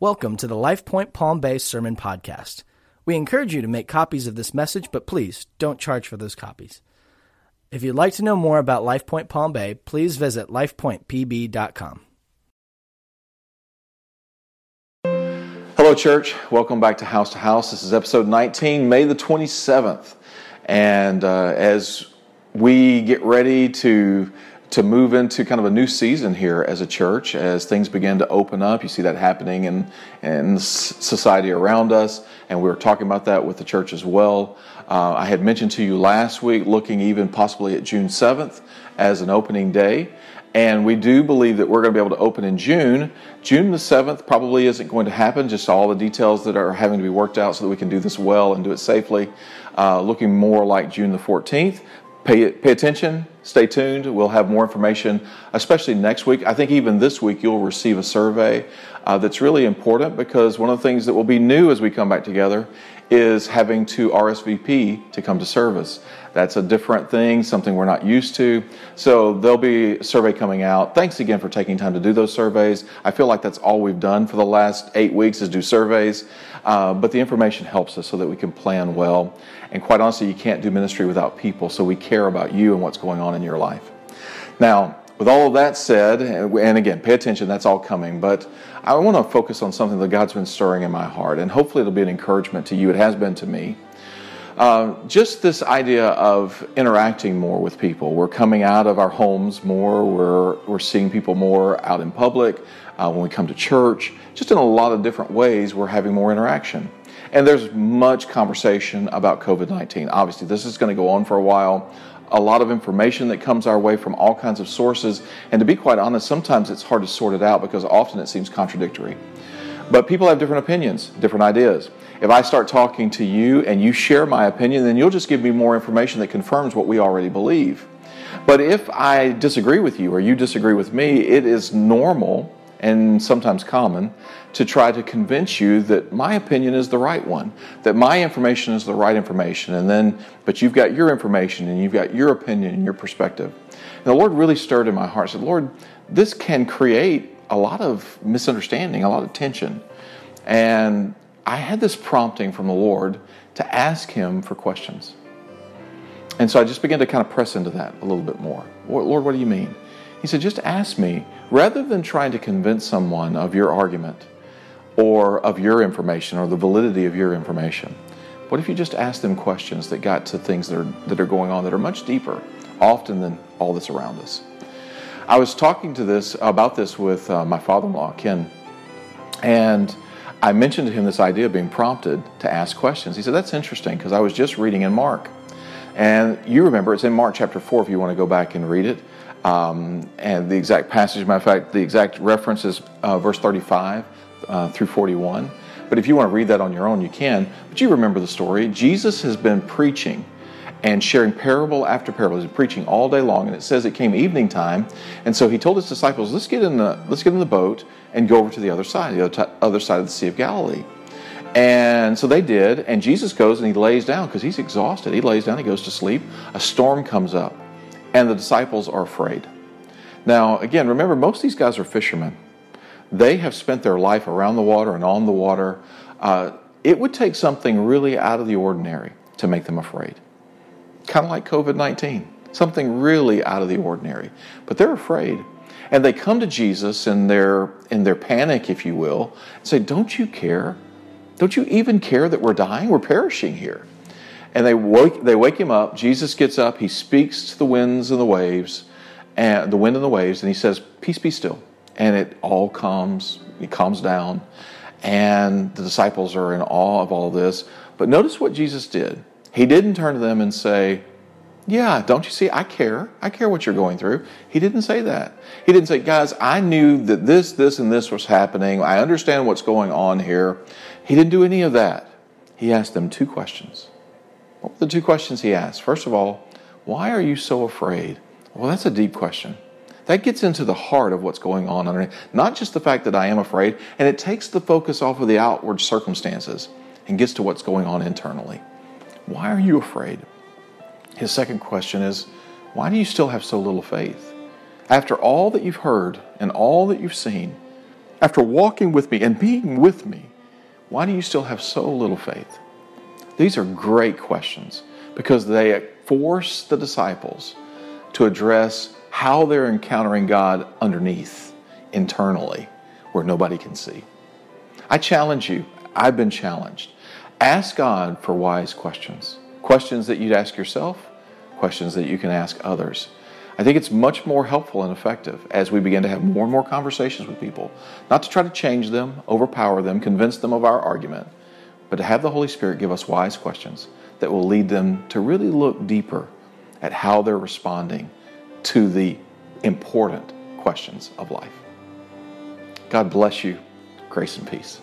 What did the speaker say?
Welcome to the LifePoint Palm Bay Sermon Podcast. We encourage you to make copies of this message, but please don't charge for those copies. If you'd like to know more about LifePoint Palm Bay, please visit lifepointpb.com. Hello, church. Welcome back to House to House. This is episode 19, May the 27th. And uh, as we get ready to to move into kind of a new season here as a church as things begin to open up. You see that happening in, in society around us, and we were talking about that with the church as well. Uh, I had mentioned to you last week looking even possibly at June 7th as an opening day. And we do believe that we're going to be able to open in June. June the 7th probably isn't going to happen, just all the details that are having to be worked out so that we can do this well and do it safely. Uh, looking more like June the 14th. Pay, pay attention, stay tuned. We'll have more information, especially next week. I think even this week you'll receive a survey uh, that's really important because one of the things that will be new as we come back together is having to RSVP to come to service. That's a different thing, something we're not used to. So there'll be a survey coming out. Thanks again for taking time to do those surveys. I feel like that's all we've done for the last eight weeks is do surveys. Uh, but the information helps us so that we can plan well. And quite honestly, you can't do ministry without people. So we care about you and what's going on in your life. Now, with all of that said, and again, pay attention, that's all coming, but I want to focus on something that God's been stirring in my heart, and hopefully it'll be an encouragement to you. It has been to me. Uh, just this idea of interacting more with people. We're coming out of our homes more, we're, we're seeing people more out in public, uh, when we come to church, just in a lot of different ways, we're having more interaction. And there's much conversation about COVID 19. Obviously, this is going to go on for a while. A lot of information that comes our way from all kinds of sources. And to be quite honest, sometimes it's hard to sort it out because often it seems contradictory. But people have different opinions, different ideas. If I start talking to you and you share my opinion, then you'll just give me more information that confirms what we already believe. But if I disagree with you or you disagree with me, it is normal and sometimes common to try to convince you that my opinion is the right one, that my information is the right information, and then, but you've got your information and you've got your opinion and your perspective. And the Lord really stirred in my heart. Said, Lord, this can create a lot of misunderstanding, a lot of tension. And I had this prompting from the Lord to ask Him for questions. And so I just began to kind of press into that a little bit more. Lord, what do you mean? He said, just ask me, rather than trying to convince someone of your argument or of your information or the validity of your information, what if you just ask them questions that got to things that are, that are going on that are much deeper, often than all that's around us? I was talking to this about this with uh, my father-in-law, Ken, and I mentioned to him this idea of being prompted to ask questions. He said, That's interesting because I was just reading in Mark. And you remember, it's in Mark chapter 4 if you want to go back and read it. Um, and the exact passage, matter of fact, the exact reference is uh, verse 35 uh, through 41. But if you want to read that on your own, you can. But you remember the story. Jesus has been preaching and sharing parable after parable. He's preaching all day long, and it says it came evening time, and so he told his disciples, "Let's get in the let's get in the boat and go over to the other side, the other, side of the Sea of Galilee." And so they did, and Jesus goes and he lays down because he's exhausted. He lays down, he goes to sleep. A storm comes up and the disciples are afraid. Now, again, remember, most of these guys are fishermen. They have spent their life around the water and on the water. Uh, it would take something really out of the ordinary to make them afraid. Kind of like COVID 19, something really out of the ordinary. But they're afraid. And they come to Jesus in their, in their panic, if you will, and say, Don't you care? Don't you even care that we're dying? We're perishing here. And they wake, they wake him up. Jesus gets up. He speaks to the winds and the waves, and the wind and the waves, and he says, "Peace, be still." And it all calms. It calms down, and the disciples are in awe of all this. But notice what Jesus did. He didn't turn to them and say, yeah, don't you see? I care. I care what you're going through. He didn't say that. He didn't say, guys, I knew that this, this, and this was happening. I understand what's going on here. He didn't do any of that. He asked them two questions. What were the two questions he asked? First of all, why are you so afraid? Well, that's a deep question. That gets into the heart of what's going on underneath. Not just the fact that I am afraid, and it takes the focus off of the outward circumstances and gets to what's going on internally. Why are you afraid? His second question is, why do you still have so little faith? After all that you've heard and all that you've seen, After walking with me and being with me, why do you still have so little faith? These are great questions because they force the disciples to address how they're encountering God underneath, internally, where nobody can see. I challenge you, I've been challenged. Ask God for wise questions. Questions that you'd ask yourself, questions that you can ask others. I think it's much more helpful and effective as we begin to have more and more conversations with people, not to try to change them, overpower them, convince them of our argument, but to have the Holy Spirit give us wise questions that will lead them to really look deeper at how they're responding to the important questions of life. God bless you. Grace and peace.